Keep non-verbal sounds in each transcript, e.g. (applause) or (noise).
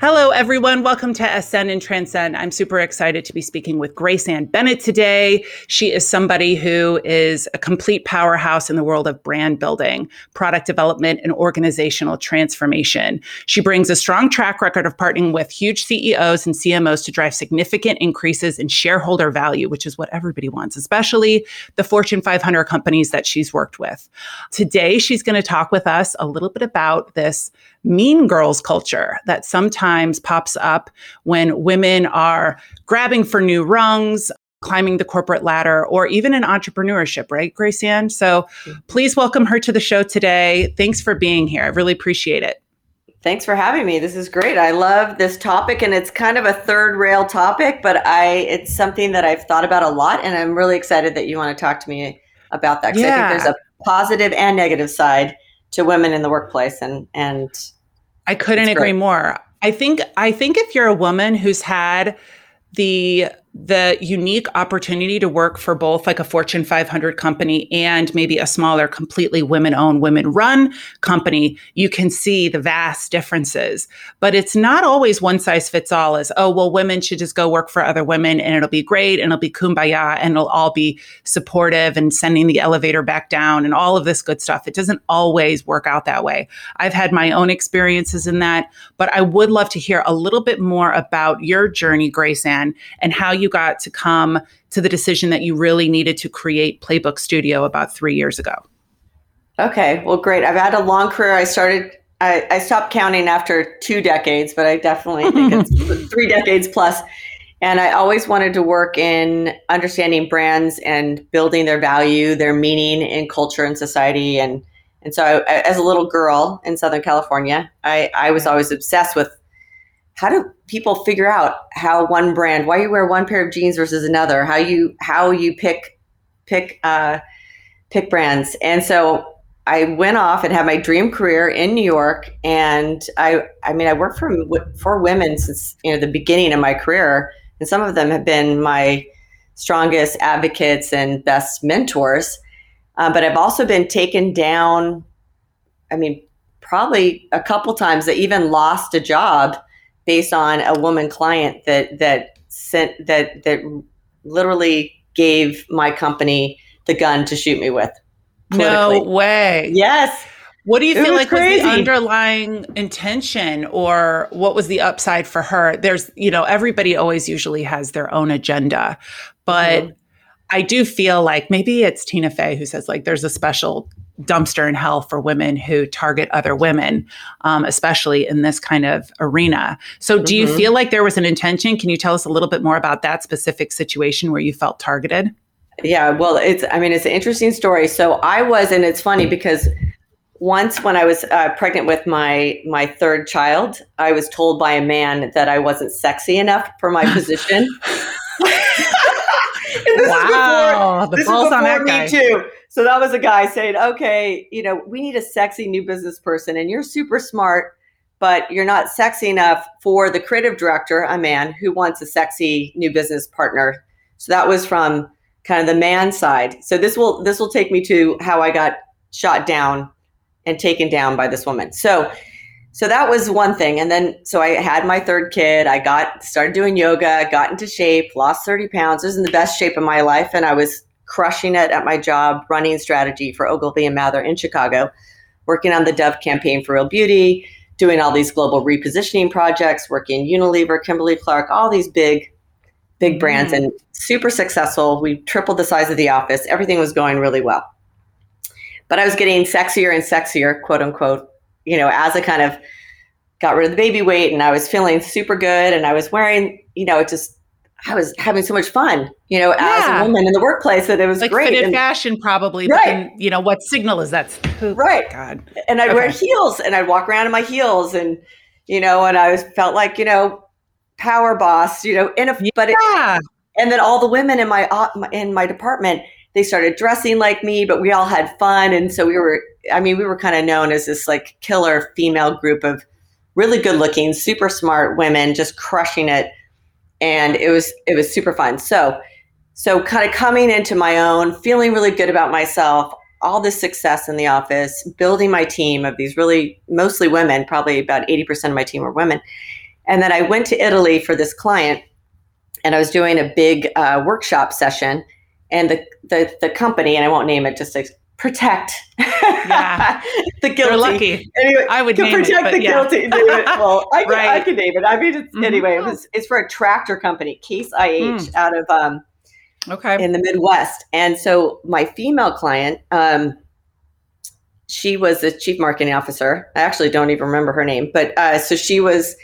Hello, everyone. Welcome to Ascend and Transcend. I'm super excited to be speaking with Grace Ann Bennett today. She is somebody who is a complete powerhouse in the world of brand building, product development, and organizational transformation. She brings a strong track record of partnering with huge CEOs and CMOs to drive significant increases in shareholder value, which is what everybody wants, especially the Fortune 500 companies that she's worked with. Today, she's going to talk with us a little bit about this mean girls culture that sometimes pops up when women are grabbing for new rungs, climbing the corporate ladder, or even in entrepreneurship, right, Grace Ann? So please welcome her to the show today. Thanks for being here. I really appreciate it. Thanks for having me. This is great. I love this topic and it's kind of a third rail topic, but I it's something that I've thought about a lot and I'm really excited that you want to talk to me about that because yeah. I think there's a positive and negative side to women in the workplace and and I couldn't agree more. I think I think if you're a woman who's had the the unique opportunity to work for both like a Fortune 500 company and maybe a smaller, completely women owned, women run company, you can see the vast differences. But it's not always one size fits all as, oh, well, women should just go work for other women and it'll be great and it'll be kumbaya and it'll all be supportive and sending the elevator back down and all of this good stuff. It doesn't always work out that way. I've had my own experiences in that, but I would love to hear a little bit more about your journey, Grace Ann, and how you got to come to the decision that you really needed to create Playbook Studio about three years ago? Okay, well, great. I've had a long career. I started, I, I stopped counting after two decades, but I definitely think it's (laughs) three decades plus. And I always wanted to work in understanding brands and building their value, their meaning in culture and society. And and so, I, as a little girl in Southern California, I, I was always obsessed with how do people figure out how one brand why you wear one pair of jeans versus another? How you how you pick pick uh, pick brands. And so I went off and had my dream career in New York and I I mean I worked for for women since you know the beginning of my career and some of them have been my strongest advocates and best mentors. Uh, but I've also been taken down I mean probably a couple times that even lost a job based on a woman client that that sent that that literally gave my company the gun to shoot me with. No way. Yes. What do you it feel was like crazy. was the underlying intention or what was the upside for her? There's, you know, everybody always usually has their own agenda, but mm-hmm. I do feel like maybe it's Tina Fey who says like there's a special dumpster in hell for women who target other women, um, especially in this kind of arena. So, do mm-hmm. you feel like there was an intention? Can you tell us a little bit more about that specific situation where you felt targeted? Yeah, well, it's, I mean, it's an interesting story. So, I was, and it's funny because once when I was uh, pregnant with my my third child, I was told by a man that I wasn't sexy enough for my position. (laughs) (laughs) wow, before, the balls on that guy. too. So that was a guy saying, okay, you know, we need a sexy new business person and you're super smart, but you're not sexy enough for the creative director, a man who wants a sexy new business partner. So that was from kind of the man side. So this will this will take me to how I got shot down and taken down by this woman. So so that was one thing and then so i had my third kid i got started doing yoga got into shape lost 30 pounds I was in the best shape of my life and i was crushing it at my job, running strategy for Ogilvy and Mather in Chicago, working on the Dove campaign for Real Beauty, doing all these global repositioning projects, working Unilever, Kimberly Clark, all these big, big brands, mm. and super successful. We tripled the size of the office. Everything was going really well. But I was getting sexier and sexier, quote unquote, you know, as I kind of got rid of the baby weight and I was feeling super good and I was wearing, you know, it just I was having so much fun, you know, yeah. as a woman in the workplace that it was like great. And, fashion, probably. Right. But then, you know, what signal is that? Oh, right. God. And I'd okay. wear heels and I'd walk around in my heels and, you know, and I was felt like, you know, power boss, you know, in a, yeah. but it, and then all the women in my, uh, in my department, they started dressing like me, but we all had fun. And so we were, I mean, we were kind of known as this like killer female group of really good looking, super smart women just crushing it and it was it was super fun. So so kind of coming into my own, feeling really good about myself, all this success in the office, building my team of these really mostly women, probably about 80% of my team were women. And then I went to Italy for this client, and I was doing a big uh, workshop session. And the, the the company, and I won't name it, just protect yeah. (laughs) the guilty. They're lucky. Anyway, I would to name protect it, the yeah. guilty. (laughs) Well, I I Right. could name it. I mean, it's, Mhm. anyway, it was, it's for a tractor company, Case IH, out of um, Okay. in the Midwest. And so my female client, um, she was the chief marketing officer. I actually don't even remember her name, but uh, so she was.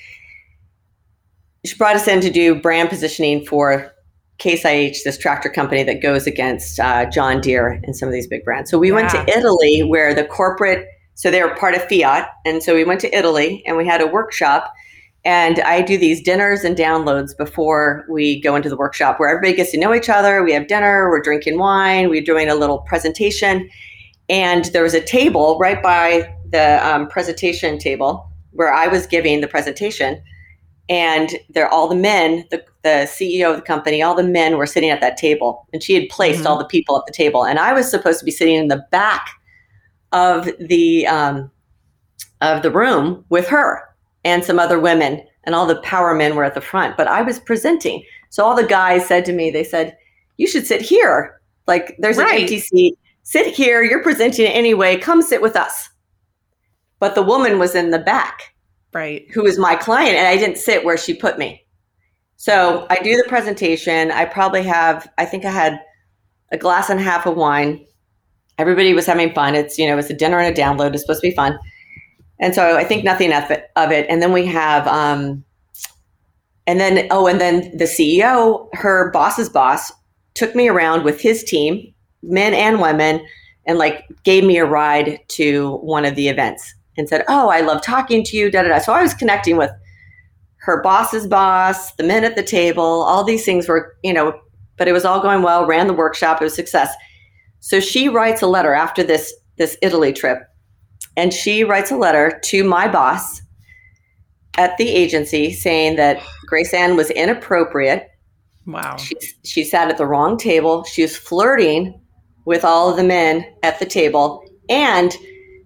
She brought us in to do brand positioning for Case IH, this tractor company that goes against uh, John Deere and some of these big brands. So we went to Italy, where the corporate, so they were part of Fiat, and so we went to Italy and we had a workshop. And I do these dinners and downloads before we go into the workshop where everybody gets to know each other. We have dinner, we're drinking wine, we're doing a little presentation. And there was a table right by the um, presentation table where I was giving the presentation. And there, all the men, the, the CEO of the company, all the men were sitting at that table. And she had placed Mhm. all the people at the table. And I was supposed to be sitting in the back of the um, of the room with her and some other women. And all the power men were at the front. But i was presenting. So all the guys said to me they said you should sit here. Like there's Right. an empty seat. Sit here. You're presenting anyway. Come sit with us. But the woman was in the back right. who was my client and i didn't sit where she put me. So i do the presentation. I probably have i think i had a glass and a half of wine. Everybody was having fun. It's you know it's a dinner and a download. It's supposed to be fun. And so i think nothing of it, of it. and then we have um and then oh and then the ceo her boss's boss took me around with his team men and women and like gave me a ride to one of the events and said oh i love talking to you da da da so i was connecting with her boss's boss the men at the table all these things were you know but it was all going well ran the workshop it was a success so she writes a letter after this this italy trip and she writes a letter to my boss at the agency saying that grace ann was inappropriate Wow. she, she sat at the wrong table. She was flirting with all of the men at the table. And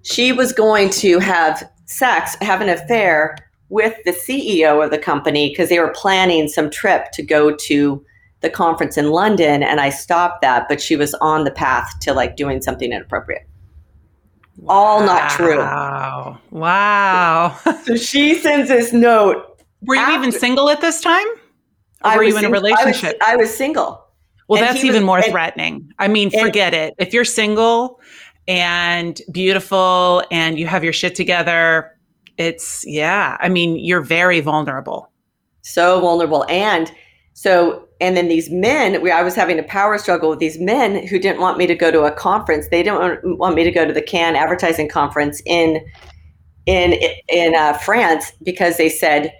she was going to have sex, have an affair with the CEO of the company because they were planning some trip to go to the conference in London. And I stopped that, but she was on the path to like doing something inappropriate. All not true. Wow. Wow. (laughs) So she sends this note. Were you even single at this time? Or I were you in a sing- I was- relationship? I was single. Well, And that's he was- even more and- threatening. I mean, forget it. If you're single and beautiful and you have your shit together, it's, yeah. I mean, you're very vulnerable. so vulnerable and so and then these men we, i was having a power struggle with these men who didn't want me to go to a conference they didn't want- me to go to the cannes advertising conference in in in uh, france because they said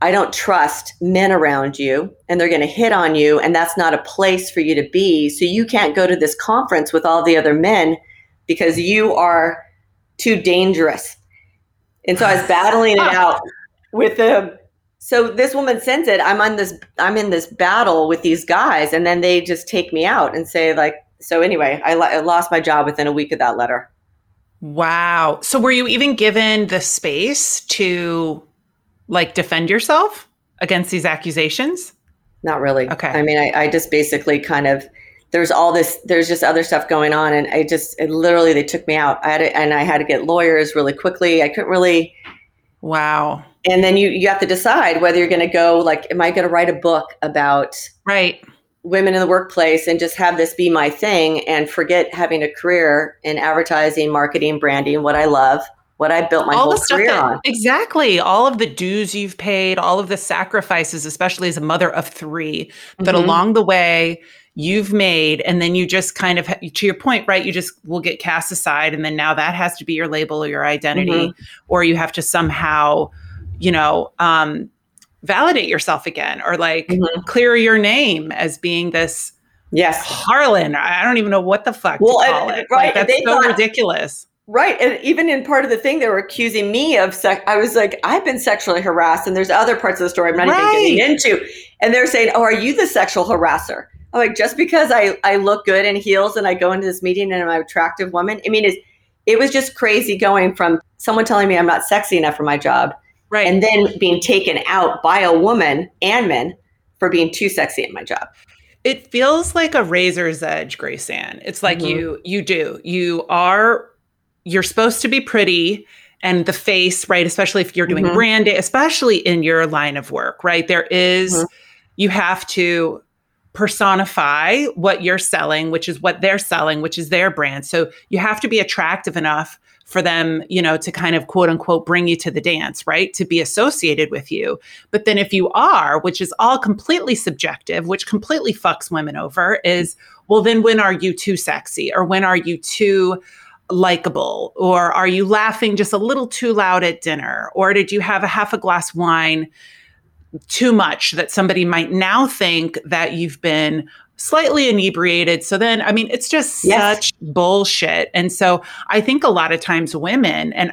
i don't trust men around you and they're going to hit on you and that's not a place for you to be so you can't go to this conference with all the other men because you are too dangerous and so i was battling it (laughs) out with them so this woman sends it i'm on this i'm in this battle with these guys and then they just take me out and say like so anyway I, I lost my job within a week of that letter Wow. So were you even given the space to like defend yourself against these accusations? not really Okay. i mean I, I just basically kind of there's all this there's just other stuff going on and i just it literally they took me out i had to, and i had to get lawyers really quickly i couldn't really Wow. and then you you have to decide whether you're going to go like am i going to write a book about Right. women in the workplace and just have this be my thing and forget having a career in advertising, marketing, branding, what I love, what I built my all whole the stuff career that, on. exactly all of the dues you've paid all of the sacrifices especially as a mother of 3 that Mhm. along the way you've made and then you just kind of to your point right you just will get cast aside and then now that has to be your label or your identity Mm-hmm. or you have to somehow you know um validate yourself again or like Mhm. clear your name as being this Yes. harlan i don't even know what the fuck Well, to call and- it right, like, that's so thought- ridiculous Right. And even in part of the thing, they were accusing me of sex. I was like, I've been sexually harassed, and there's other parts of the story I'm not Right. even getting into. And they're saying, Oh, are you the sexual harasser? I'm like, just because I, I look good in heels and I go into this meeting and I'm an attractive woman. I mean, it's, it was just crazy going from someone telling me I'm not sexy enough for my job Right. And then being taken out by a woman and men for being too sexy at my job. It feels like a razor's edge, Grace Ann. It's like mm-hmm. you you do. You are you're supposed to be pretty and the face, right? Especially if you're doing mm-hmm. branding, especially in your line of work, right? There is, mm-hmm. you have to personify what you're selling, which is what they're selling, which is their brand. So you have to be attractive enough for them, you know, to kind of quote unquote bring you to the dance, right? To be associated with you. But then if you are, which is all completely subjective, which completely fucks women over, is well, then when are you too sexy? Or when are you too likable? Or are you laughing just a little too loud at dinner? Or did you have a half a glass wine too much that somebody might now think that you've been slightly inebriated. So then, I mean, it's just yes. such bullshit. And so I think a lot of times women, and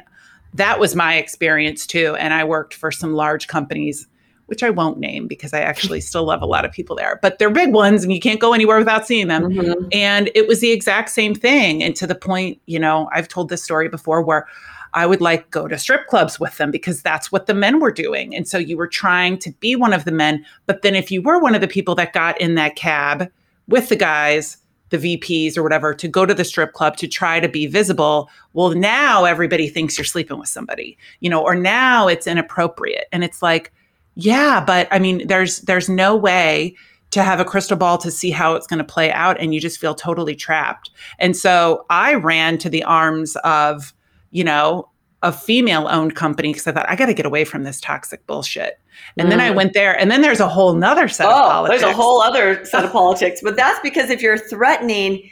that was my experience too. And I worked for some large companies, which I won't name because I actually (laughs) still love a lot of people there, but they're big ones and you can't go anywhere without seeing them. Mm-hmm. And it was the exact same thing. And to the point, you know, I've told this story before where I would like go to strip clubs with them because that's what the men were doing. And so you were trying to be one of the men. But then if you were one of the people that got in that cab with the guys, the VPs or whatever, to go to the strip club to try to be visible, well, now everybody thinks you're sleeping with somebody, you know, or now it's inappropriate. And it's like, yeah, but I mean, there's there's no way to have a crystal ball to see how it's going to play out and you just feel totally trapped. And so I ran to the arms of you know, a female owned company because I thought I got to get away from this toxic bullshit. And mm. then I mm. went there, and then there's a whole nother set oh, of politics. There's a whole other set of politics, but that's because if you're threatening,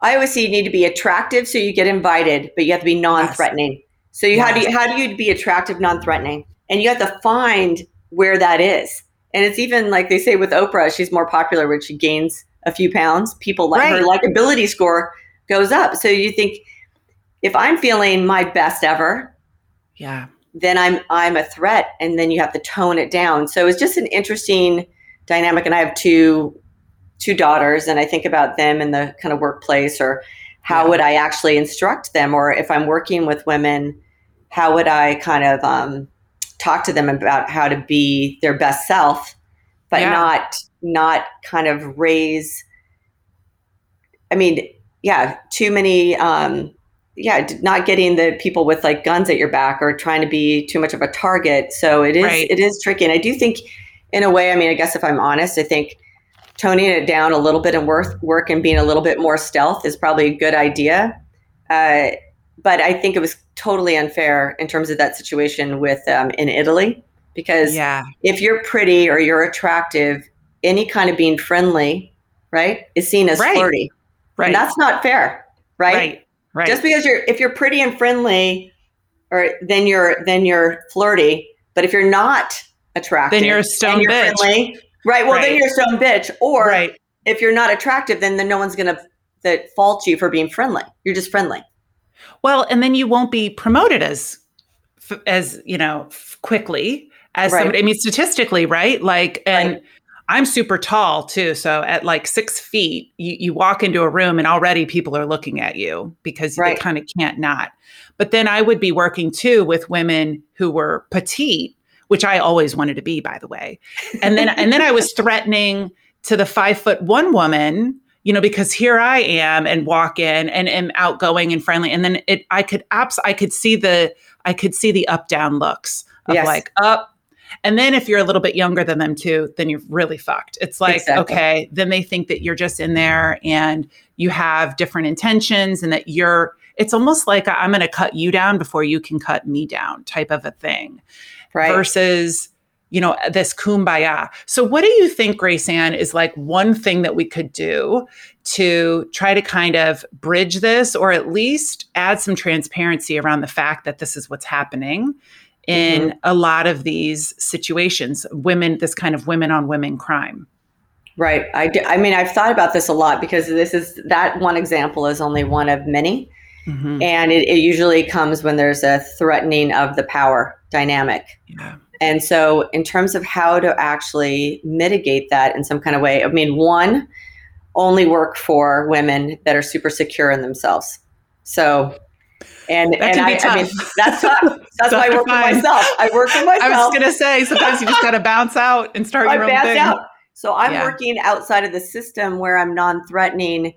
I always say you need to be attractive so you get invited, but you have to be non-threatening. Yes. So you yes. how do you how do you be attractive, non-threatening, and you have to find where that is. And it's even like they say with Oprah, she's more popular when she gains a few pounds. People like right. her likability score goes up. So you think if I'm feeling my best ever, yeah, then I'm I'm a threat, and then you have to tone it down. So it's just an interesting dynamic. And I have two two daughters, and I think about them in the kind of workplace, or how yeah. would I actually instruct them, or if I'm working with women, how would I kind of um, talk to them about how to be their best self, but yeah. not not kind of raise. I mean, yeah, too many. Um, yeah, not getting the people with like guns at your back or trying to be too much of a target. So it is right. it is tricky. And I do think in a way, I mean, I guess if I'm honest, I think toning it down a little bit and work work and being a little bit more stealth is probably a good idea. Uh, but I think it was totally unfair in terms of that situation with um, in Italy because yeah. if you're pretty or you're attractive, any kind of being friendly, right, is seen as right. flirty. Right. And that's not fair, right? Right. Right. Just because you're if you're pretty and friendly, or then you're then you're flirty. But if you're not attractive, then you're a stone you're bitch. Friendly, right. Well, right. then you're a stone bitch. Or right. if you're not attractive, then then no one's gonna that fault you for being friendly. You're just friendly. Well, and then you won't be promoted as as you know quickly as right. somebody. I mean, statistically, right? Like, and right. I'm super tall too. So at like six feet, you, you walk into a room and already people are looking at you because right. they kind of can't not. But then I would be working too with women who were petite, which I always wanted to be, by the way. And then and then I was (laughs) threatening to the five foot one woman, you know, because here I am and walk in and am outgoing and friendly. And then it I could abs I could see the I could see the up down looks of yes. like up and then if you're a little bit younger than them too, then you're really fucked. It's like, exactly. okay, then they think that you're just in there and you have different intentions and that you're, it's almost like I'm going to cut you down before you can cut me down type of a thing. Right. Versus, you know, this kumbaya. So, what do you think, Grace Ann, is like one thing that we could do to try to kind of bridge this or at least add some transparency around the fact that this is what's happening in mm-hmm. a lot of these situations women this kind of women on women crime right I, do, I mean i've thought about this a lot because this is that one example is only one of many mm-hmm. and it, it, usually comes when there's a threatening of the power dynamic yeah. and so in terms of how to actually mitigate that in some kind of way i mean one only work for women that are super secure in themselves so And that and I, I, mean that's tough. That's why I work for myself. I work for myself. I was gonna say sometimes you just gotta bounce out and start your I own thing. Out. So I'm yeah. working outside of the system where I'm non-threatening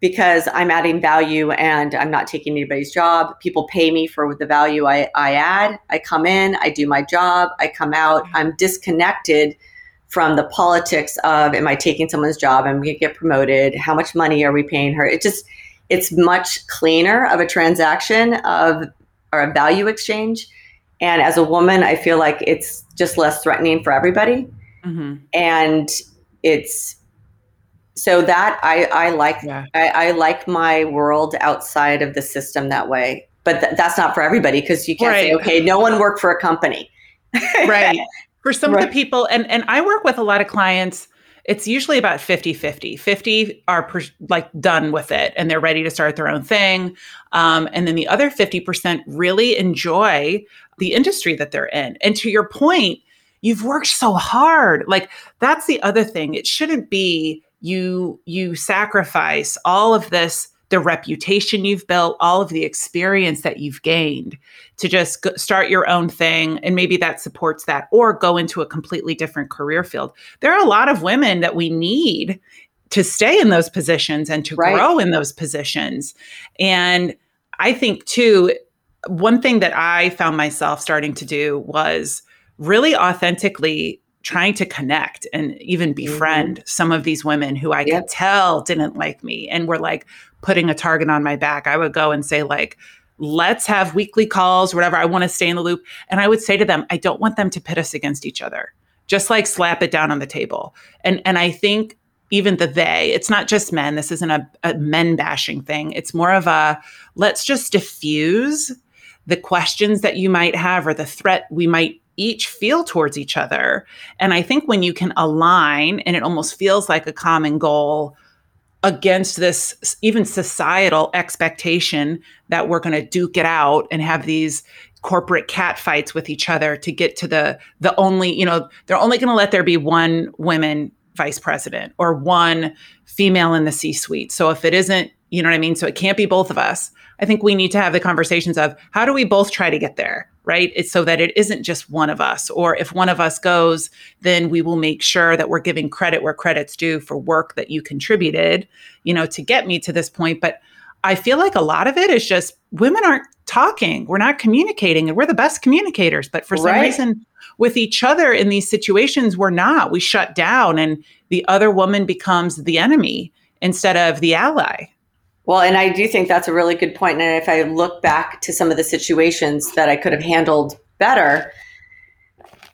because I'm adding value and I'm not taking anybody's job. People pay me for the value I, I add. I come in, I do my job, I come out. Mm-hmm. I'm disconnected from the politics of am I taking someone's job? I'm going to get promoted. How much money are we paying her? It just it's much cleaner of a transaction of or a value exchange. And as a woman, I feel like it's just less threatening for everybody. Mm-hmm. And it's so that I, I like yeah. I, I, like my world outside of the system that way. But th- that's not for everybody because you can't right. say, okay, no one worked for a company. right. (laughs) For some right. of the people, and and I work with a lot of clients it's usually about 50 50 50 are like done with it and they're ready to start their own thing. Um, and then the other 50% really enjoy the industry that they're in. And to your point you've worked so hard. Like that's the other thing. It shouldn't be you you sacrifice all of this the reputation you've built, all of the experience that you've gained to just go, start your own thing. And maybe that supports that, or go into a completely different career field. There are a lot of women that we need to stay in those positions and to right. grow in those positions. And I think, too, one thing that I found myself starting to do was really authentically trying to connect and even befriend mm-hmm. some of these women who I yep. could tell didn't like me and were like putting a target on my back. I would go and say, like, let's have weekly calls, whatever. I want to stay in the loop. And I would say to them, I don't want them to pit us against each other. Just like slap it down on the table. And and I think even the they, it's not just men. This isn't a, a men bashing thing. It's more of a let's just diffuse the questions that you might have or the threat we might each feel towards each other. And I think when you can align and it almost feels like a common goal against this even societal expectation that we're going to duke it out and have these corporate cat fights with each other to get to the the only you know they're only going to let there be one women vice president or one female in the C suite. So if it isn't, you know what I mean? So it can't be both of us. I think we need to have the conversations of how do we both try to get there? Right? It's so that it isn't just one of us. Or if one of us goes, then we will make sure that we're giving credit where credit's due for work that you contributed, you know, to get me to this point. But I feel like a lot of it is just women aren't talking, we're not communicating, and we're the best communicators. But for some right. reason, with each other in these situations, we're not. We shut down, and the other woman becomes the enemy instead of the ally. Well, and I do think that's a really good point. And if I look back to some of the situations that I could have handled better,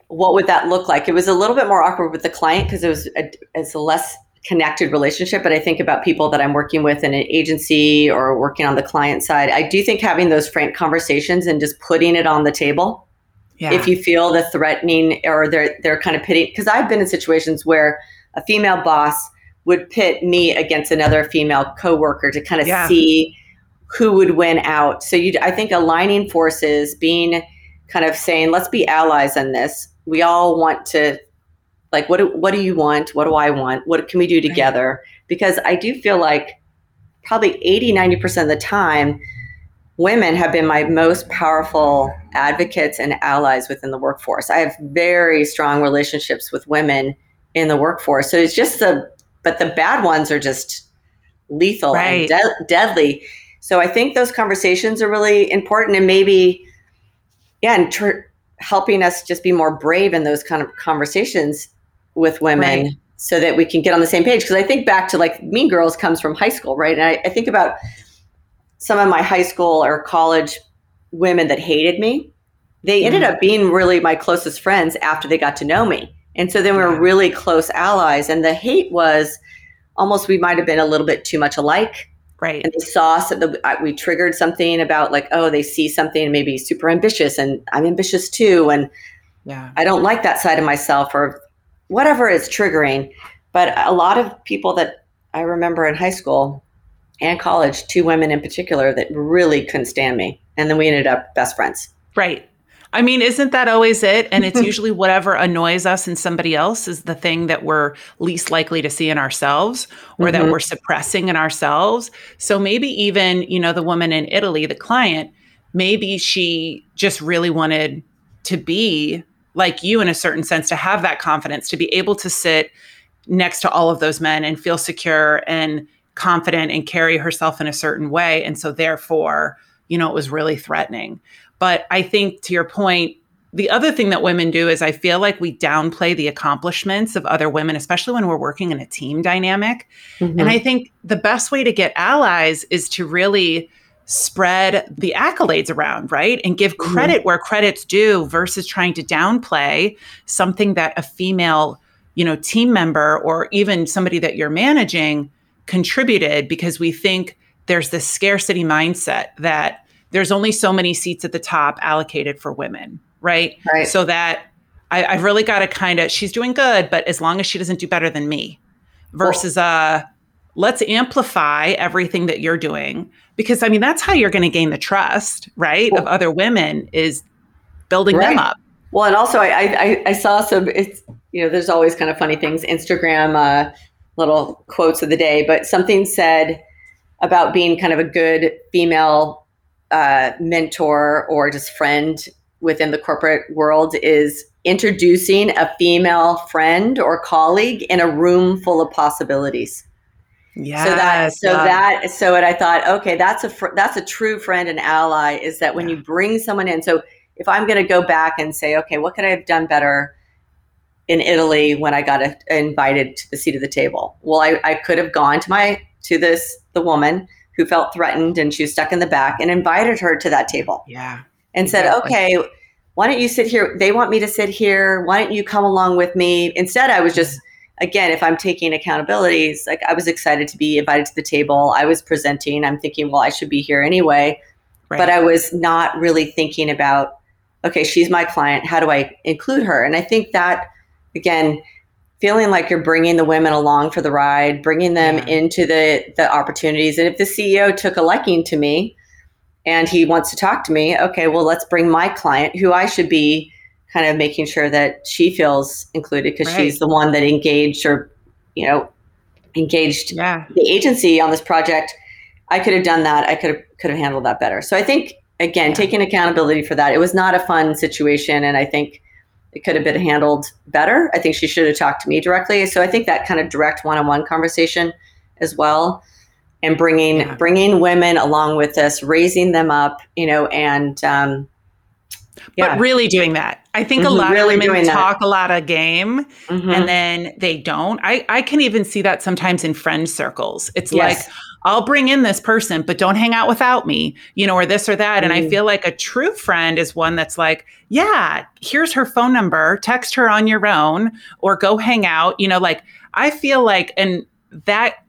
what would that look like? It was a little bit more awkward with the client because it was a, it's a less connected relationship. But I think about people that I'm working with in an agency or working on the client side. I do think having those frank conversations and just putting it on the table. Yeah. If you feel the threatening or they're they're kind of pitting, because I've been in situations where a female boss would pit me against another female coworker to kind of yeah. see who would win out. So you, I think aligning forces, being kind of saying, let's be allies in this. We all want to, like, what do, what do you want? What do I want? What can we do together? Because I do feel like probably 80, 90% of the time, women have been my most powerful advocates and allies within the workforce. I have very strong relationships with women in the workforce. So it's just the but the bad ones are just lethal right. and de- deadly. So I think those conversations are really important and maybe, yeah, and tr- helping us just be more brave in those kind of conversations with women right. so that we can get on the same page. Because I think back to like Mean Girls comes from high school, right? And I, I think about some of my high school or college women that hated me. They ended mm. up being really my closest friends after they got to know me. And so then we were really close allies. And the hate was almost we might have been a little bit too much alike. Right. And they saw so that we triggered something about like, oh, they see something maybe super ambitious and I'm ambitious too. And yeah, I don't like that side of myself or whatever is triggering. But a lot of people that I remember in high school and college, two women in particular that really couldn't stand me. And then we ended up best friends. Right. I mean, isn't that always it? And it's (laughs) usually whatever annoys us in somebody else is the thing that we're least likely to see in ourselves or mm-hmm. that we're suppressing in ourselves. So maybe even, you know, the woman in Italy, the client, maybe she just really wanted to be like you in a certain sense, to have that confidence, to be able to sit next to all of those men and feel secure and confident and carry herself in a certain way. And so, therefore, you know, it was really threatening. But I think to your point, the other thing that women do is I feel like we downplay the accomplishments of other women, especially when we're working in a team dynamic. Mm-hmm. And I think the best way to get allies is to really spread the accolades around, right? And give mm-hmm. credit mm-hmm. where credit's due versus trying to downplay something that a female, you know, team member or even somebody that you're managing contributed because we think there's this scarcity mindset that there's only so many seats at the top allocated for women, right? Right. So that I, have really got to kind of, she's doing good, but as long as she doesn't do better than me, versus uh, let's amplify everything that you're doing because I mean that's how you're going to gain the trust, right, of other women is building right. them up. Well, and also I, I I saw some. It's you know there's always kind of funny things. Instagram uh, little quotes of the day, but something said about being kind of a good female uh, mentor or just friend within the corporate world is introducing a female friend or colleague in a room full of possibilities. Yeah. So that so that so what I thought, okay, that's a fr- that's a true friend and ally is that when yeah. you bring someone in. So if I'm going to go back and say, okay, what could I have done better in Italy when I got a, invited to the seat of the table? Well, I, I could have gone to my to this the woman who felt threatened and she was stuck in the back and invited her to that table. Yeah. And exactly. said, okay, why don't you sit here? They want me to sit here. Why don't you come along with me? Instead, I was just again, if I'm taking accountabilities, like I was excited to be invited to the table. I was presenting. I'm thinking, well, I should be here anyway. Right. But I was not really thinking about, okay, she's my client. How do I include her? And I think that, again, feeling like you're bringing the women along for the ride, bringing them yeah. into the the opportunities. And if the CEO took a liking to me and he wants to talk to me, okay, well, let's bring my client, who I should be kind of making sure that she feels included because right. she's the one that engaged or you know engaged yeah. the agency on this project i could have done that i could have could have handled that better so i think again yeah. taking accountability for that it was not a fun situation and i think it could have been handled better i think she should have talked to me directly so i think that kind of direct one-on-one conversation as well and bringing yeah. bringing women along with us raising them up you know and um, yeah. but really doing that. I think mm-hmm, a lot really of women talk a lot of game mm-hmm. and then they don't. I, I can even see that sometimes in friend circles. It's yes. like, I'll bring in this person, but don't hang out without me, you know, or this or that. Mm-hmm. And I mm. feel like a true friend is one that's like, yeah, here's her phone number, text her on your own or go hang out. You know, like I feel like, and that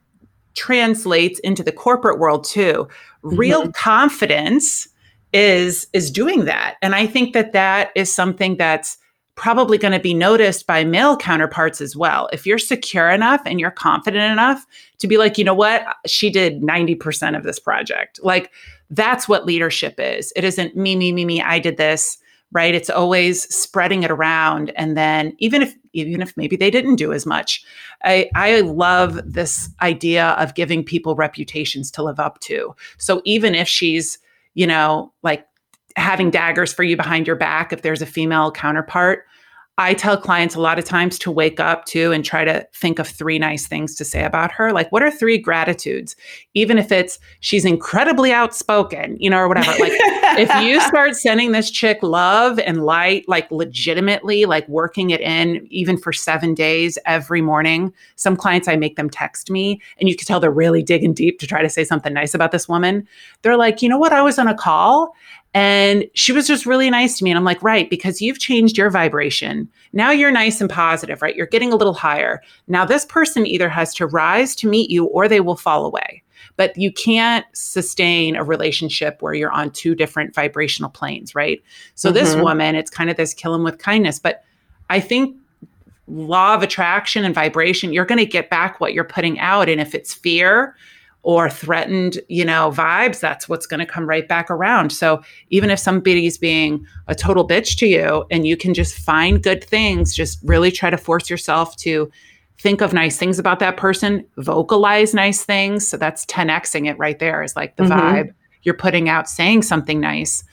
translates into the corporate world too. Real mm-hmm. confidence is is doing that. And i think that that is something that's probably going to be noticed by male counterparts as well. If you're secure enough and you're confident enough to be like you know what? She did 90% of this project. Like that's what leadership is. It isn't me me me me i did this right? It's always spreading it around. And then even if even if maybe they didn't do as much i i love this idea of giving people reputations to live up to. So even if she's you know, like having daggers for you behind your back if there's a female counterpart. I tell clients a lot of times to wake up to and try to think of three nice things to say about her. Like, what are three gratitudes? Even if it's she's incredibly outspoken, you know, or whatever. Like, if you (laughs) start sending this chick love and light, like legitimately, like working it in, even for seven days every morning, some clients I make them text me, and you can tell they're really digging deep to try to say something nice about this woman. They're like, you know what? I was on a call and she was just really nice to me. And I'm like, right, because you've changed your vibration. Now you're nice and positive, right? You're getting a little higher. Now this person either has to rise to meet you or they will fall away. But you can't sustain a relationship where you're on two different vibrational planes, right? So mm-hmm. this woman, it's kind of this kill him with kindness. But I think law of attraction and vibration, you're going to get back what you're putting out. And if it's fear, or threatened, you know, vibes, that's what's going to come right back around. So even if somebody's being a total bitch to you and you can just find good things, just really try to force yourself to think of nice things about that person, vocalize nice things. So that's 10xing it right there is like the mm-hmm. vibe you're putting out saying something nice.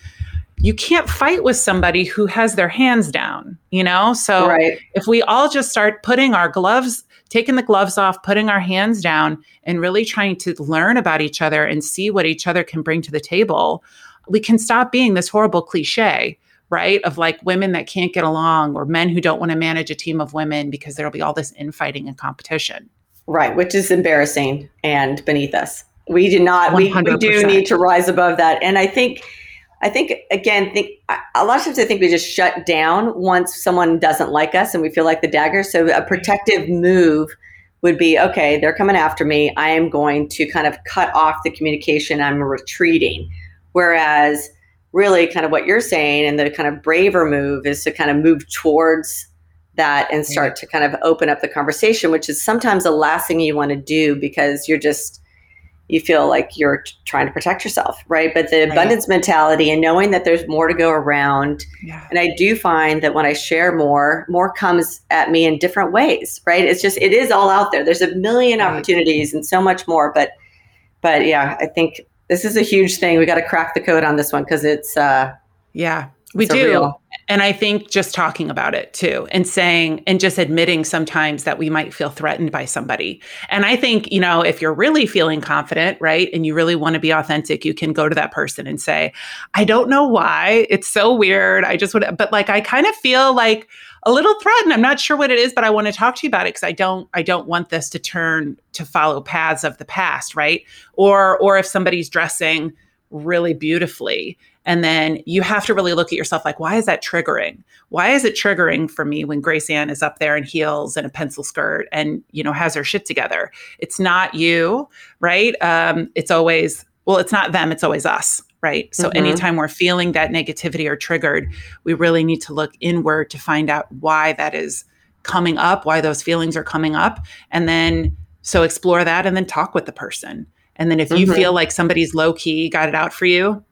You can't fight with somebody who has their hands down, you know? So right. if we all just start putting our gloves, taking the gloves off, putting our hands down, and really trying to learn about each other and see what each other can bring to the table, we can stop being this horrible cliche right? Of like women that can't get along or men who don't want to manage a team of women because there'll be all this infighting and competition. Right, which is embarrassing and beneath us. We do not, we, we do need to rise above that. And I think, I think again, think a lot of times I think we just shut down once someone doesn't like us and we feel like the dagger. So a mm-hmm. protective move would be okay, they're coming after me. I am going to kind of cut off the communication. I'm retreating. Whereas really kind of what you're saying and the kind of braver move is to kind of move towards that and mm-hmm. start to kind of open up the conversation which is sometimes the last thing you want to do because you're just you feel like you're trying to protect yourself right but the right. abundance mentality and knowing that there's more to go around yeah. and i do find that when i share more more comes at me in different ways right it's just it is all out there there's a million right. opportunities and so much more but but yeah i think this is a huge thing. We got to crack the code on this one because it's uh yeah, we do. Real. And I think just talking about it too and saying and just admitting sometimes that we might feel threatened by somebody. And I think, you know, if you're really feeling confident, right, and you really want to be authentic, you can go to that person and say, I don't know why. It's so weird. I just would, but like, I kind of feel like a little threatened. I'm not sure what it is, but I want to talk to you about it because I don't I don't want this to turn to follow paths of the past, right? Or or if somebody's dressing really beautifully and then you have to really look at yourself like why is that triggering why is it triggering for me when grace ann is up there in heels and a pencil skirt and you know has her shit together it's not you right um, it's always well it's not them it's always us right? So mm-hmm. anytime we're feeling that negativity or triggered, we really need to look inward to find out why that is coming up, why those feelings are coming up. And then so explore that and then talk with the person. And then if mm-hmm. you feel like somebody's low key got it out for you,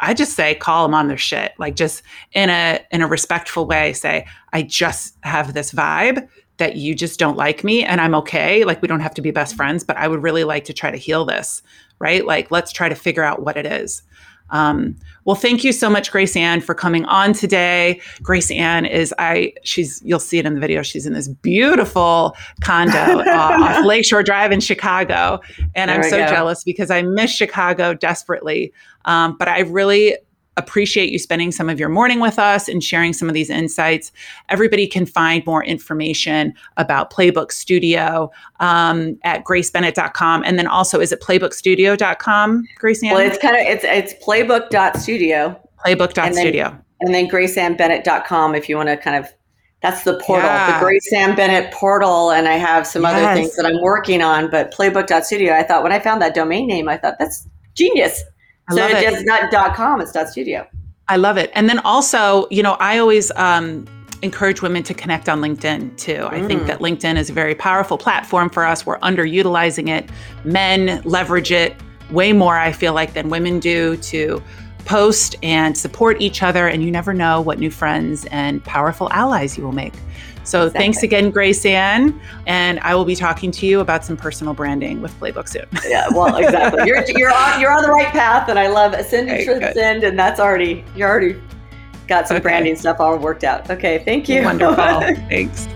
I just say call them on their shit. Like just in a in a respectful way say I just have this vibe that you just don't like me and I'm okay. Like we don't have to be best friends, but I would really like to try to heal this, right? Like let's try to figure out what it is. Um, well, thank you so much, Grace Ann, for coming on today. Grace Ann is I she's you'll see it in the video. She's in this beautiful condo uh, (laughs) off Lakeshore Drive in Chicago, and there I'm so go. jealous because I miss Chicago desperately. Um, but I really appreciate you spending some of your morning with us and sharing some of these insights. Everybody can find more information about Playbook Studio um, at gracebennett.com. And then also, is it playbookstudio.com, Grace Ann? Well, it's kind of, it's, it's playbook.studio. Playbook.studio. And then, and then graceannbennett.com if you want to kind of that's the portal, yeah. the Grace Ann Bennett portal, and I have some yes. other things that I'm working on. But playbook.studio, I thought when I found that domain name, I thought that's genius. I so it's just not dot com, it's dot studio. I love it. And then also, you know, I always um, encourage women to connect on LinkedIn too. Mm. I think mm. that LinkedIn is a very powerful platform for us. We're underutilizing it. Men leverage it way more, I feel like, than women do to post and support each other. And you never know what new friends and powerful allies you will make. So exactly. thanks again, Grace Ann. And I will be talking to you about some personal branding with Playbook soon. (laughs) yeah, well, exactly. You're you're on you're on the right path, and I love ascend and okay, transcend, and that's already you're already got some okay. branding stuff all worked out. Okay, thank you. Wonderful. (laughs) thanks.